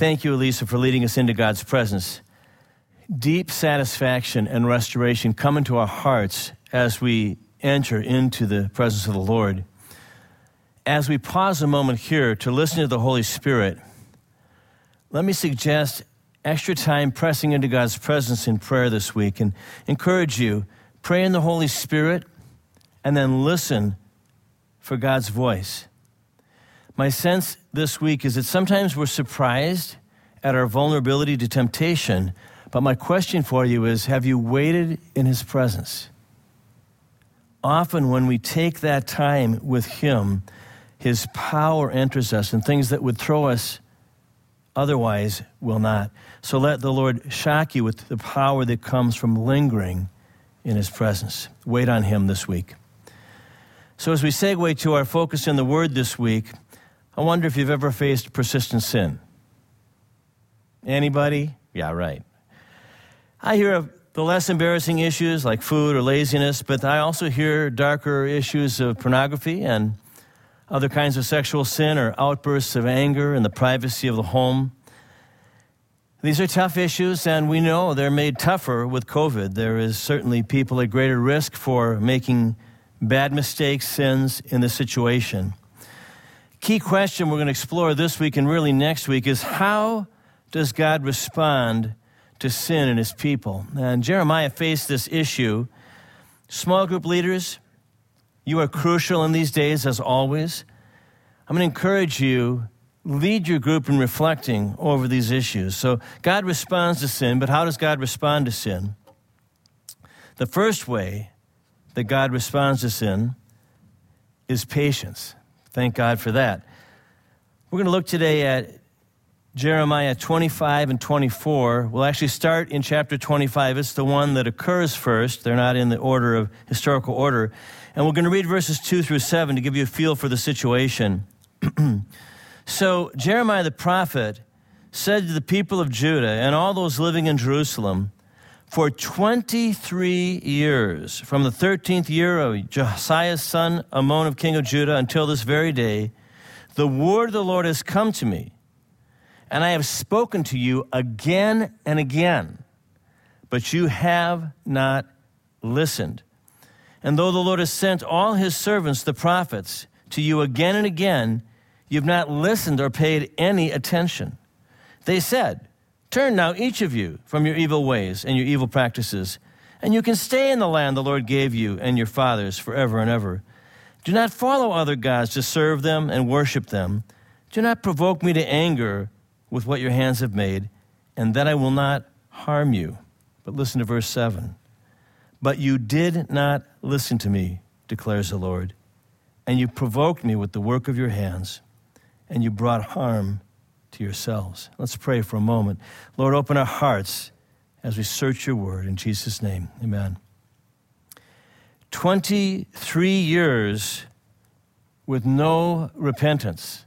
Thank you, Elisa, for leading us into God's presence. Deep satisfaction and restoration come into our hearts as we enter into the presence of the Lord. As we pause a moment here to listen to the Holy Spirit, let me suggest extra time pressing into God's presence in prayer this week and encourage you pray in the Holy Spirit and then listen for God's voice. My sense this week is that sometimes we're surprised at our vulnerability to temptation, but my question for you is have you waited in His presence? Often, when we take that time with Him, His power enters us, and things that would throw us otherwise will not. So let the Lord shock you with the power that comes from lingering in His presence. Wait on Him this week. So, as we segue to our focus in the Word this week, I wonder if you've ever faced persistent sin. Anybody? Yeah, right. I hear of the less embarrassing issues like food or laziness, but I also hear darker issues of pornography and other kinds of sexual sin or outbursts of anger in the privacy of the home. These are tough issues, and we know they're made tougher with COVID. There is certainly people at greater risk for making bad mistakes, sins in this situation. Key question we're going to explore this week and really next week is how does God respond to sin in his people? And Jeremiah faced this issue. Small group leaders, you are crucial in these days as always. I'm going to encourage you lead your group in reflecting over these issues. So God responds to sin, but how does God respond to sin? The first way that God responds to sin is patience. Thank God for that. We're going to look today at Jeremiah 25 and 24. We'll actually start in chapter 25. It's the one that occurs first. They're not in the order of historical order. And we're going to read verses 2 through 7 to give you a feel for the situation. so, Jeremiah the prophet said to the people of Judah and all those living in Jerusalem, for 23 years, from the 13th year of Josiah's son Amon of king of Judah until this very day, the word of the Lord has come to me, and I have spoken to you again and again, but you have not listened. And though the Lord has sent all his servants, the prophets, to you again and again, you've not listened or paid any attention. They said, Turn now, each of you, from your evil ways and your evil practices, and you can stay in the land the Lord gave you and your fathers forever and ever. Do not follow other gods to serve them and worship them. Do not provoke me to anger with what your hands have made, and that I will not harm you. But listen to verse 7. But you did not listen to me, declares the Lord, and you provoked me with the work of your hands, and you brought harm to yourselves. Let's pray for a moment. Lord, open our hearts as we search your word. In Jesus' name, amen. 23 years with no repentance.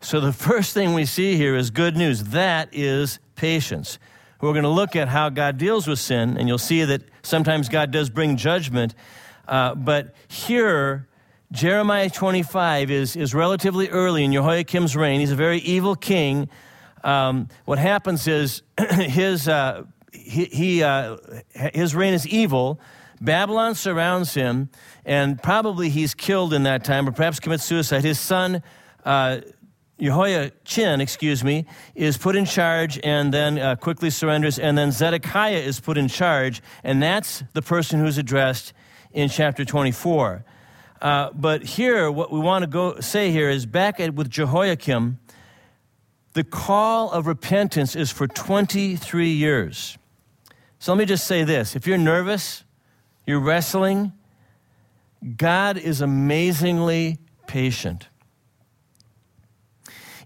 So, the first thing we see here is good news. That is patience. We're going to look at how God deals with sin, and you'll see that sometimes God does bring judgment. Uh, but here, Jeremiah 25 is, is relatively early in Jehoiakim's reign. He's a very evil king. Um, what happens is his, uh, he, he uh, his reign is evil. Babylon surrounds him, and probably he's killed in that time, or perhaps commits suicide. His son, uh, Jehoiachin, excuse me, is put in charge and then uh, quickly surrenders, and then Zedekiah is put in charge, and that's the person who's addressed in chapter 24. Uh, but here, what we want to go say here is back at, with Jehoiakim, the call of repentance is for 23 years. So let me just say this if you're nervous, you're wrestling, God is amazingly patient.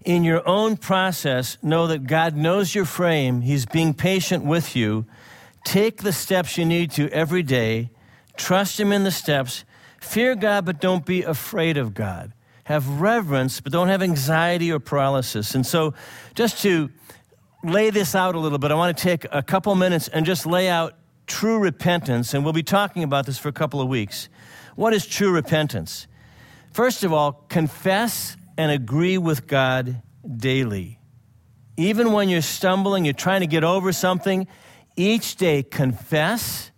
In your own process, know that God knows your frame. He's being patient with you. Take the steps you need to every day. Trust Him in the steps Fear God, but don't be afraid of God. Have reverence, but don't have anxiety or paralysis. And so, just to lay this out a little bit, I want to take a couple minutes and just lay out true repentance. And we'll be talking about this for a couple of weeks. What is true repentance? First of all, confess and agree with God daily. even when you're stumbling, you're trying to get over something, each day confess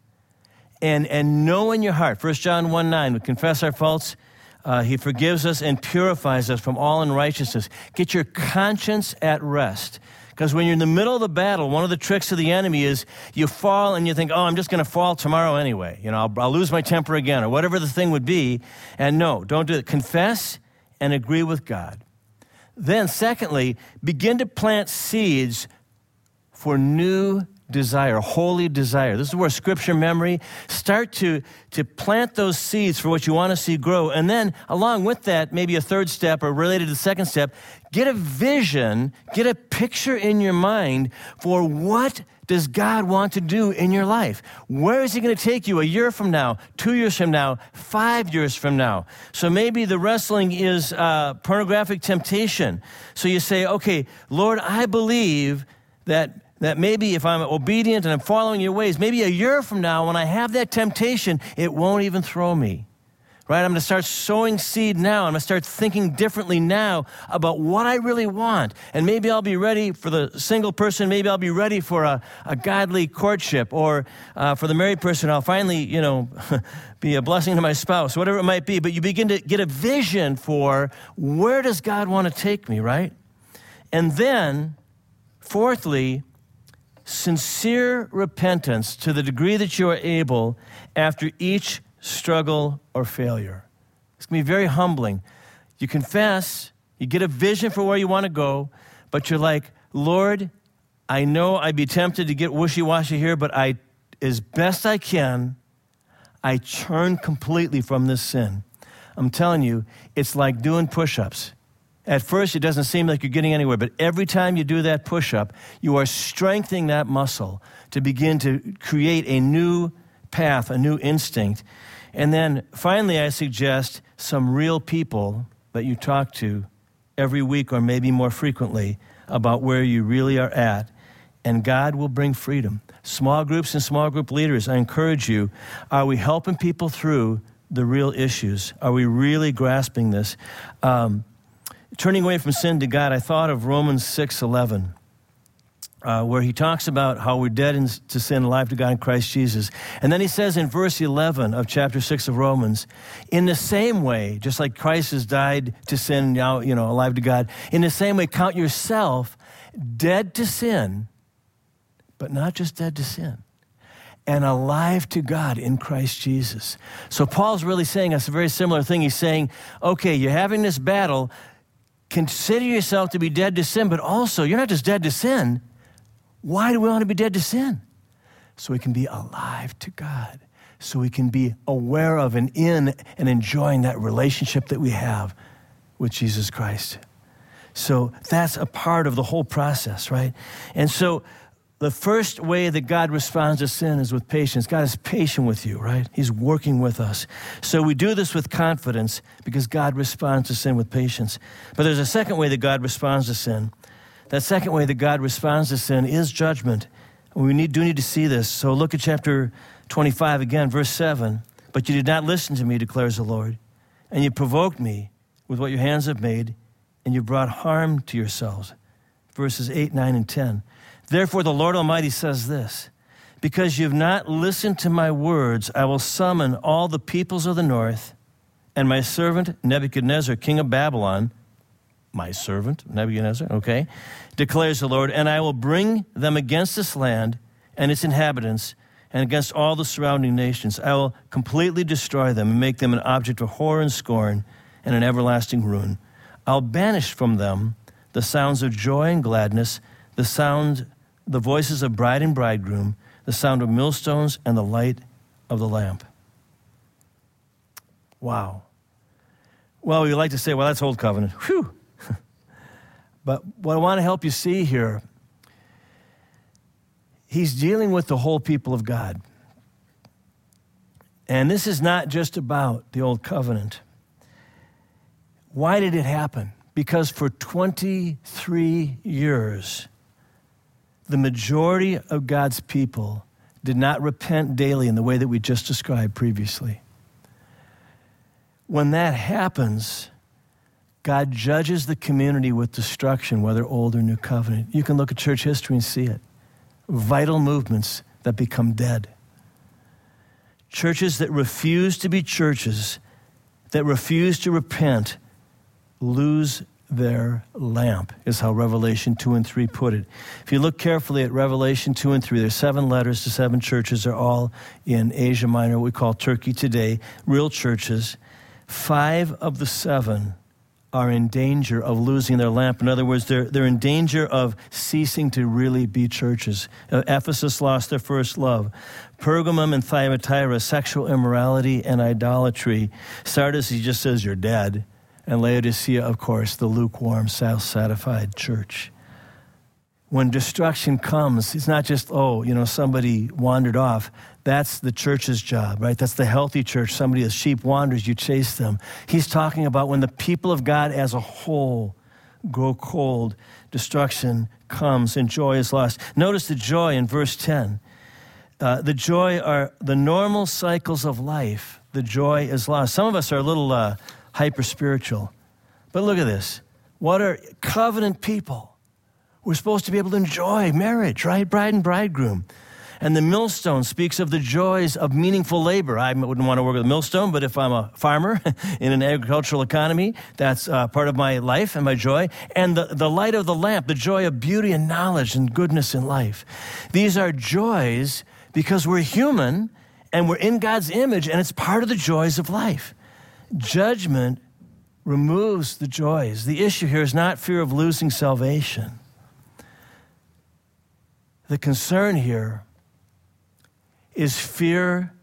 and, and know in your heart. 1 John 1 9, we confess our faults. Uh, he forgives us and purifies us from all unrighteousness. Get your conscience at rest. Because when you're in the middle of the battle, one of the tricks of the enemy is you fall and you think, oh, I'm just going to fall tomorrow anyway. You know, I'll, I'll lose my temper again, or whatever the thing would be. And no, don't do it. Confess and agree with God. Then, secondly, begin to plant seeds for new desire, holy desire. This is where scripture memory start to, to plant those seeds for what you want to see grow. And then, along with that, maybe a third step or related to the second step, get a vision, get a picture in your mind for what does God want to do in your life? Where is He going to take you a year from now, two years from now, five years from now? So maybe the wrestling is uh, pornographic temptation. So you say, okay, Lord, I believe that that maybe if I'm obedient and I'm following your ways, maybe a year from now, when I have that temptation, it won't even throw me. Right? I'm going to start sowing seed now. I'm going to start thinking differently now about what I really want. And maybe I'll be ready for the single person. Maybe I'll be ready for a, a godly courtship. Or uh, for the married person, I'll finally, you know, be a blessing to my spouse, whatever it might be. But you begin to get a vision for where does God want to take me, right? And then, fourthly, sincere repentance to the degree that you are able after each struggle, or failure. It's going to be very humbling. You confess, you get a vision for where you want to go, but you're like, Lord, I know I'd be tempted to get wishy washy here, but I, as best I can, I turn completely from this sin. I'm telling you, it's like doing push ups. At first, it doesn't seem like you're getting anywhere, but every time you do that push up, you are strengthening that muscle to begin to create a new path, a new instinct. And then finally, I suggest some real people that you talk to every week or maybe more frequently about where you really are at. And God will bring freedom. Small groups and small group leaders, I encourage you are we helping people through the real issues? Are we really grasping this? Um, turning away from sin to God, I thought of Romans 6 11 uh, where he talks about how we're dead in, to sin, alive to God in Christ Jesus. And then he says in verse 11 of chapter 6 of Romans, in the same way, just like Christ has died to sin, now, you know, alive to God, in the same way, count yourself dead to sin, but not just dead to sin, and alive to God in Christ Jesus. So Paul's really saying us a very similar thing. He's saying, okay, you're having this battle. Consider yourself to be dead to sin, but also you're not just dead to sin why do we want to be dead to sin? So we can be alive to God, so we can be aware of and in and enjoying that relationship that we have with Jesus Christ. So that's a part of the whole process, right? And so the first way that God responds to sin is with patience. God is patient with you, right? He's working with us. So we do this with confidence because God responds to sin with patience. But there's a second way that God responds to sin, that second way that God responds to sin is judgment. We need, do need to see this. So look at chapter 25 again, verse 7. But you did not listen to me, declares the Lord, and you provoked me with what your hands have made, and you brought harm to yourselves. Verses 8, 9, and 10. Therefore, the Lord Almighty says this Because you have not listened to my words, I will summon all the peoples of the north, and my servant Nebuchadnezzar, king of Babylon, my servant Nebuchadnezzar, okay, declares the Lord, and I will bring them against this land and its inhabitants and against all the surrounding nations. I will completely destroy them and make them an object of horror and scorn and an everlasting ruin. I'll banish from them the sounds of joy and gladness, the sound, the voices of bride and bridegroom, the sound of millstones and the light of the lamp. Wow. Well, we like to say, well, that's old covenant. Whew. But what I want to help you see here, he's dealing with the whole people of God. And this is not just about the old covenant. Why did it happen? Because for 23 years, the majority of God's people did not repent daily in the way that we just described previously. When that happens, God judges the community with destruction, whether old or new covenant. You can look at church history and see it. Vital movements that become dead. Churches that refuse to be churches, that refuse to repent, lose their lamp, is how Revelation 2 and 3 put it. If you look carefully at Revelation 2 and 3, there's seven letters to seven churches. They're all in Asia Minor, what we call Turkey today, real churches. Five of the seven are in danger of losing their lamp. In other words, they're, they're in danger of ceasing to really be churches. Uh, Ephesus lost their first love. Pergamum and Thyatira, sexual immorality and idolatry. Sardis, he just says, you're dead. And Laodicea, of course, the lukewarm, self satisfied church. When destruction comes, it's not just, oh, you know, somebody wandered off. That's the church's job, right? That's the healthy church. Somebody, as sheep wanders, you chase them. He's talking about when the people of God as a whole grow cold, destruction comes and joy is lost. Notice the joy in verse 10. Uh, the joy are the normal cycles of life. The joy is lost. Some of us are a little uh, hyper spiritual. But look at this. What are covenant people? We're supposed to be able to enjoy marriage, right? Bride and bridegroom. And the millstone speaks of the joys of meaningful labor. I wouldn't want to work with a millstone, but if I'm a farmer in an agricultural economy, that's uh, part of my life and my joy. And the, the light of the lamp, the joy of beauty and knowledge and goodness in life. These are joys because we're human and we're in God's image, and it's part of the joys of life. Judgment removes the joys. The issue here is not fear of losing salvation. The concern here is fear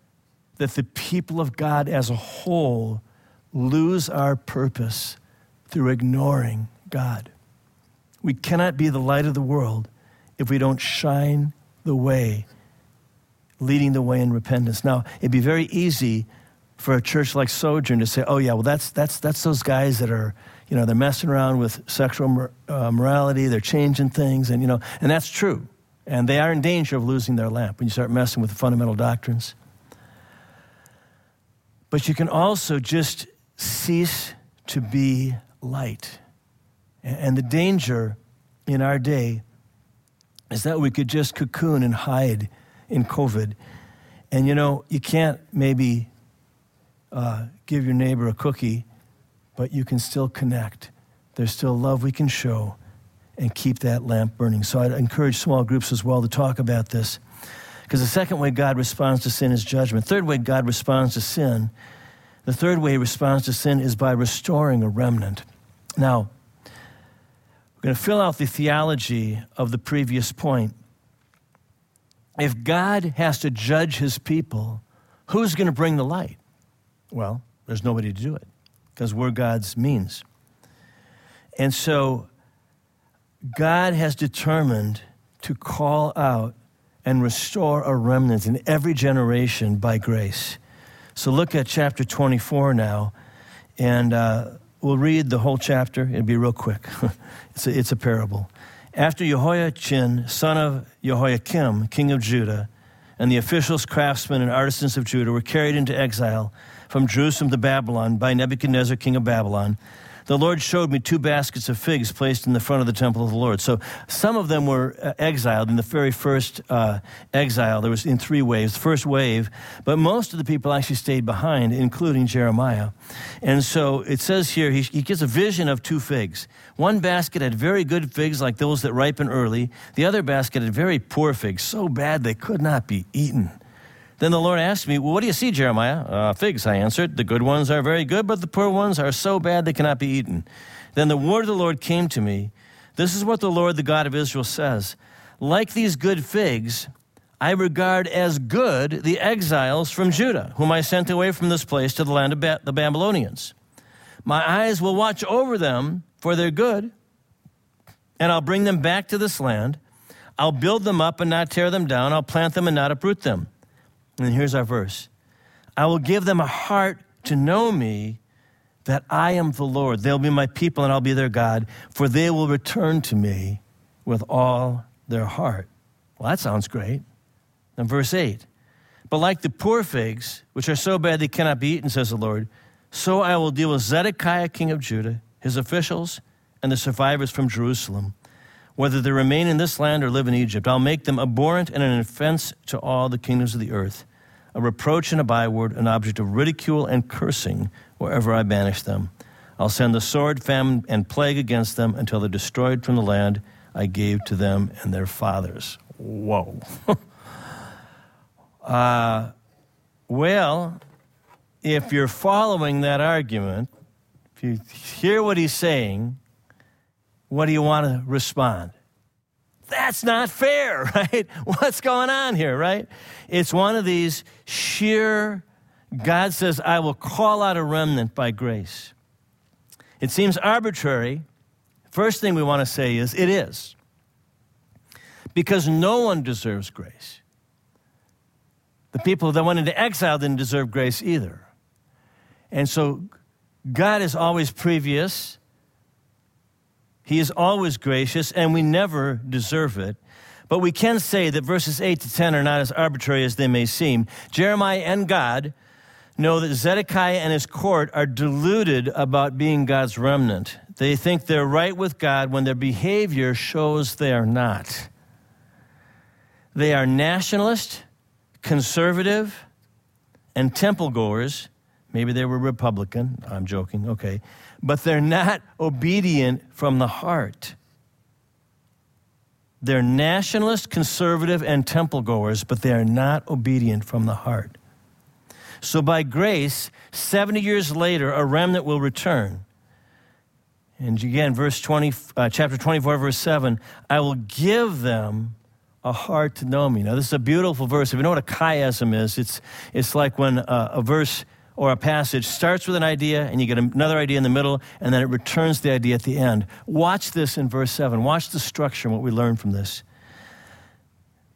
that the people of God as a whole lose our purpose through ignoring God. We cannot be the light of the world if we don't shine the way, leading the way in repentance. Now, it'd be very easy for a church like Sojourn to say, oh, yeah, well, that's, that's, that's those guys that are, you know, they're messing around with sexual uh, morality, they're changing things, and, you know, and that's true. And they are in danger of losing their lamp when you start messing with the fundamental doctrines. But you can also just cease to be light. And the danger in our day is that we could just cocoon and hide in COVID. And you know, you can't maybe uh, give your neighbor a cookie, but you can still connect. There's still love we can show and keep that lamp burning. So I'd encourage small groups as well to talk about this. Because the second way God responds to sin is judgment. Third way God responds to sin, the third way he responds to sin is by restoring a remnant. Now, we're going to fill out the theology of the previous point. If God has to judge his people, who's going to bring the light? Well, there's nobody to do it because we're God's means. And so God has determined to call out and restore a remnant in every generation by grace. So look at chapter 24 now, and uh, we'll read the whole chapter. It'll be real quick. it's, a, it's a parable. After Jehoiachin, son of Jehoiakim, king of Judah, and the officials, craftsmen, and artisans of Judah were carried into exile from Jerusalem to Babylon by Nebuchadnezzar, king of Babylon, the Lord showed me two baskets of figs placed in the front of the temple of the Lord. So some of them were uh, exiled in the very first uh, exile. There was in three waves. The first wave, but most of the people actually stayed behind, including Jeremiah. And so it says here he, he gets a vision of two figs. One basket had very good figs, like those that ripen early. The other basket had very poor figs, so bad they could not be eaten. Then the Lord asked me, well, What do you see, Jeremiah? Uh, figs, I answered. The good ones are very good, but the poor ones are so bad they cannot be eaten. Then the word of the Lord came to me. This is what the Lord, the God of Israel, says Like these good figs, I regard as good the exiles from Judah, whom I sent away from this place to the land of ba- the Babylonians. My eyes will watch over them for their good, and I'll bring them back to this land. I'll build them up and not tear them down. I'll plant them and not uproot them. And here's our verse I will give them a heart to know me that I am the Lord. They'll be my people and I'll be their God, for they will return to me with all their heart. Well, that sounds great. And verse 8 But like the poor figs, which are so bad they cannot be eaten, says the Lord, so I will deal with Zedekiah, king of Judah, his officials, and the survivors from Jerusalem, whether they remain in this land or live in Egypt. I'll make them abhorrent and an offense to all the kingdoms of the earth, a reproach and a byword, an object of ridicule and cursing wherever I banish them. I'll send the sword, famine, and plague against them until they're destroyed from the land I gave to them and their fathers. Whoa. uh, well, if you're following that argument, if you hear what he's saying, what do you want to respond? That's not fair, right? What's going on here, right? It's one of these sheer, God says, I will call out a remnant by grace. It seems arbitrary. First thing we want to say is it is. Because no one deserves grace. The people that went into exile didn't deserve grace either. And so God is always previous, He is always gracious, and we never deserve it. But we can say that verses 8 to 10 are not as arbitrary as they may seem. Jeremiah and God know that Zedekiah and his court are deluded about being God's remnant. They think they're right with God when their behavior shows they are not. They are nationalist, conservative, and temple goers Maybe they were Republican. I'm joking, okay. But they're not obedient from the heart. They're nationalist, conservative, and temple goers, but they are not obedient from the heart. So by grace, 70 years later, a remnant will return. And again, verse 20, uh, chapter 24, verse 7 I will give them a heart to know me. Now, this is a beautiful verse. If you know what a chiasm is, it's, it's like when uh, a verse or a passage starts with an idea and you get another idea in the middle and then it returns the idea at the end. Watch this in verse 7. Watch the structure and what we learn from this.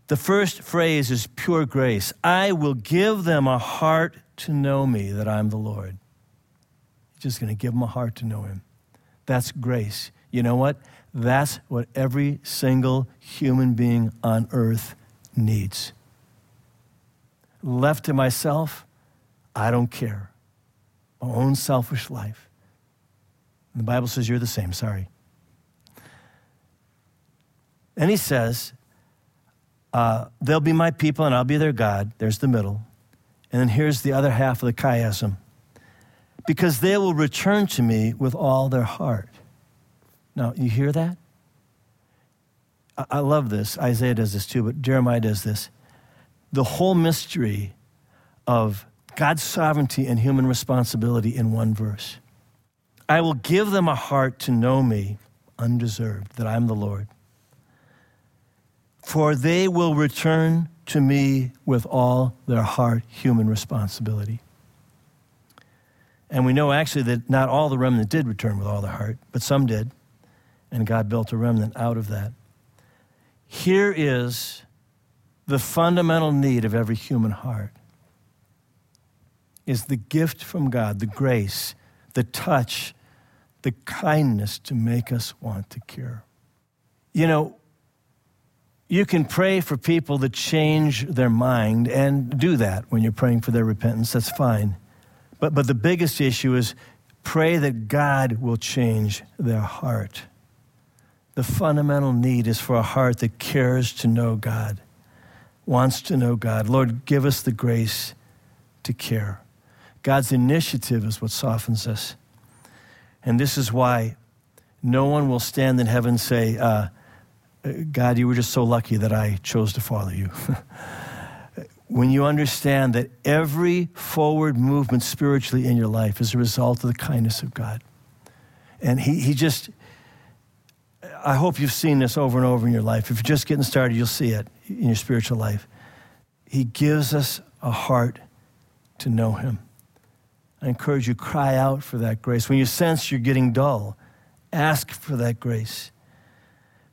The first phrase is pure grace. I will give them a heart to know me that I'm the Lord. Just going to give them a heart to know him. That's grace. You know what? That's what every single human being on earth needs. Left to myself, I don't care. My own selfish life. And the Bible says you're the same, sorry. And he says, uh, They'll be my people and I'll be their God. There's the middle. And then here's the other half of the chiasm because they will return to me with all their heart. Now, you hear that? I, I love this. Isaiah does this too, but Jeremiah does this. The whole mystery of God's sovereignty and human responsibility in one verse. I will give them a heart to know me undeserved, that I'm the Lord. For they will return to me with all their heart, human responsibility. And we know actually that not all the remnant did return with all their heart, but some did. And God built a remnant out of that. Here is the fundamental need of every human heart is the gift from God, the grace, the touch, the kindness to make us want to cure. You know, you can pray for people to change their mind and do that when you're praying for their repentance. That's fine. But, but the biggest issue is pray that God will change their heart. The fundamental need is for a heart that cares to know God, wants to know God. Lord, give us the grace to care. God's initiative is what softens us. And this is why no one will stand in heaven and say, uh, God, you were just so lucky that I chose to follow you. when you understand that every forward movement spiritually in your life is a result of the kindness of God. And He, he just, I hope you've seen this over and over in your life. If you're just getting started, you'll see it in your spiritual life. He gives us a heart to know Him. I encourage you, cry out for that grace. When you sense you're getting dull, ask for that grace.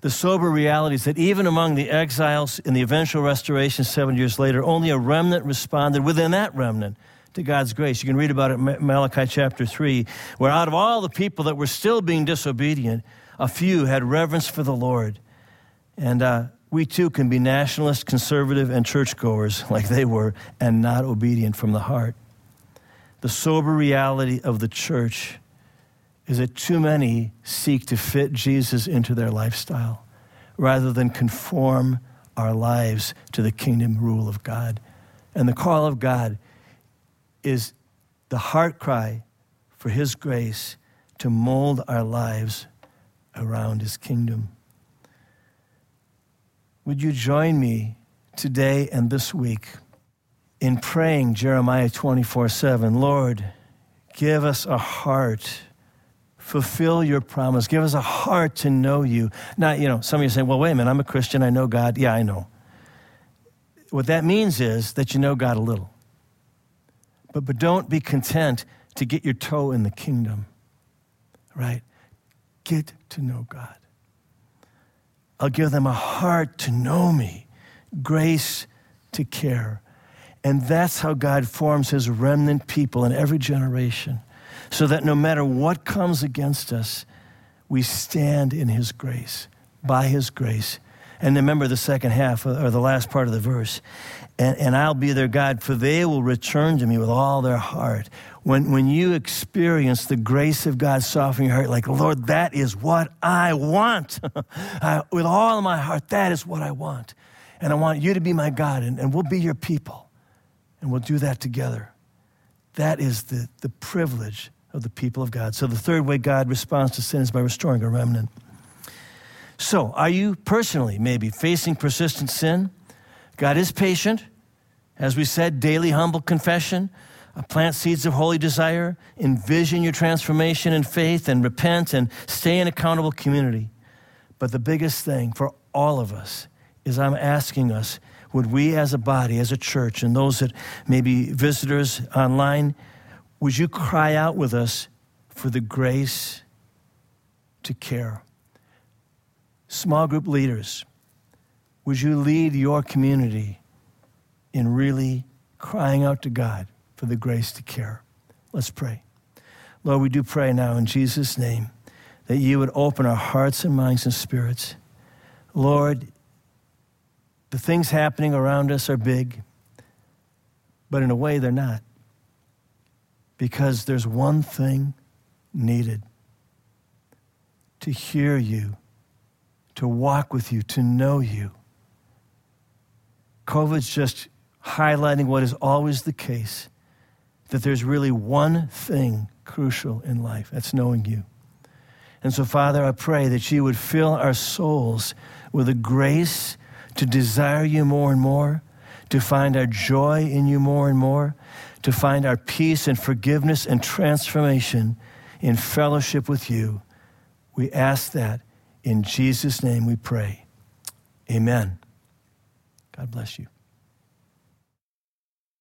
The sober reality is that even among the exiles in the eventual restoration seven years later, only a remnant responded within that remnant to God's grace. You can read about it in Malachi chapter 3, where out of all the people that were still being disobedient, a few had reverence for the Lord. And uh, we too can be nationalist, conservative, and churchgoers like they were and not obedient from the heart the sober reality of the church is that too many seek to fit Jesus into their lifestyle rather than conform our lives to the kingdom rule of God. And the call of God is the heart cry for His grace to mold our lives around His kingdom. Would you join me today and this week in praying Jeremiah 24 7? Lord, give us a heart. Fulfill your promise. Give us a heart to know you. Not, you know, some of you say, well, wait a minute, I'm a Christian. I know God. Yeah, I know. What that means is that you know God a little. But, but don't be content to get your toe in the kingdom, right? Get to know God. I'll give them a heart to know me, grace to care. And that's how God forms his remnant people in every generation, so that no matter what comes against us, we stand in his grace, by his grace. And remember the second half, or the last part of the verse. And, and I'll be their God, for they will return to me with all their heart when, when you experience the grace of God softening your heart, like, Lord, that is what I want. I, with all of my heart, that is what I want. And I want you to be my God, and, and we'll be your people. And we'll do that together. That is the, the privilege of the people of God. So, the third way God responds to sin is by restoring a remnant. So, are you personally maybe facing persistent sin? God is patient. As we said, daily humble confession uh, plant seeds of holy desire, envision your transformation in faith, and repent and stay in accountable community. But the biggest thing for all of us is I'm asking us would we as a body, as a church, and those that may be visitors online, would you cry out with us for the grace to care? Small group leaders, would you lead your community in really crying out to God for the grace to care. Let's pray. Lord, we do pray now in Jesus' name that you would open our hearts and minds and spirits. Lord, the things happening around us are big, but in a way they're not. Because there's one thing needed to hear you, to walk with you, to know you. COVID's just highlighting what is always the case that there's really one thing crucial in life that's knowing you. And so, Father, I pray that you would fill our souls with a grace to desire you more and more, to find our joy in you more and more, to find our peace and forgiveness and transformation in fellowship with you. We ask that in Jesus' name we pray. Amen. God bless you.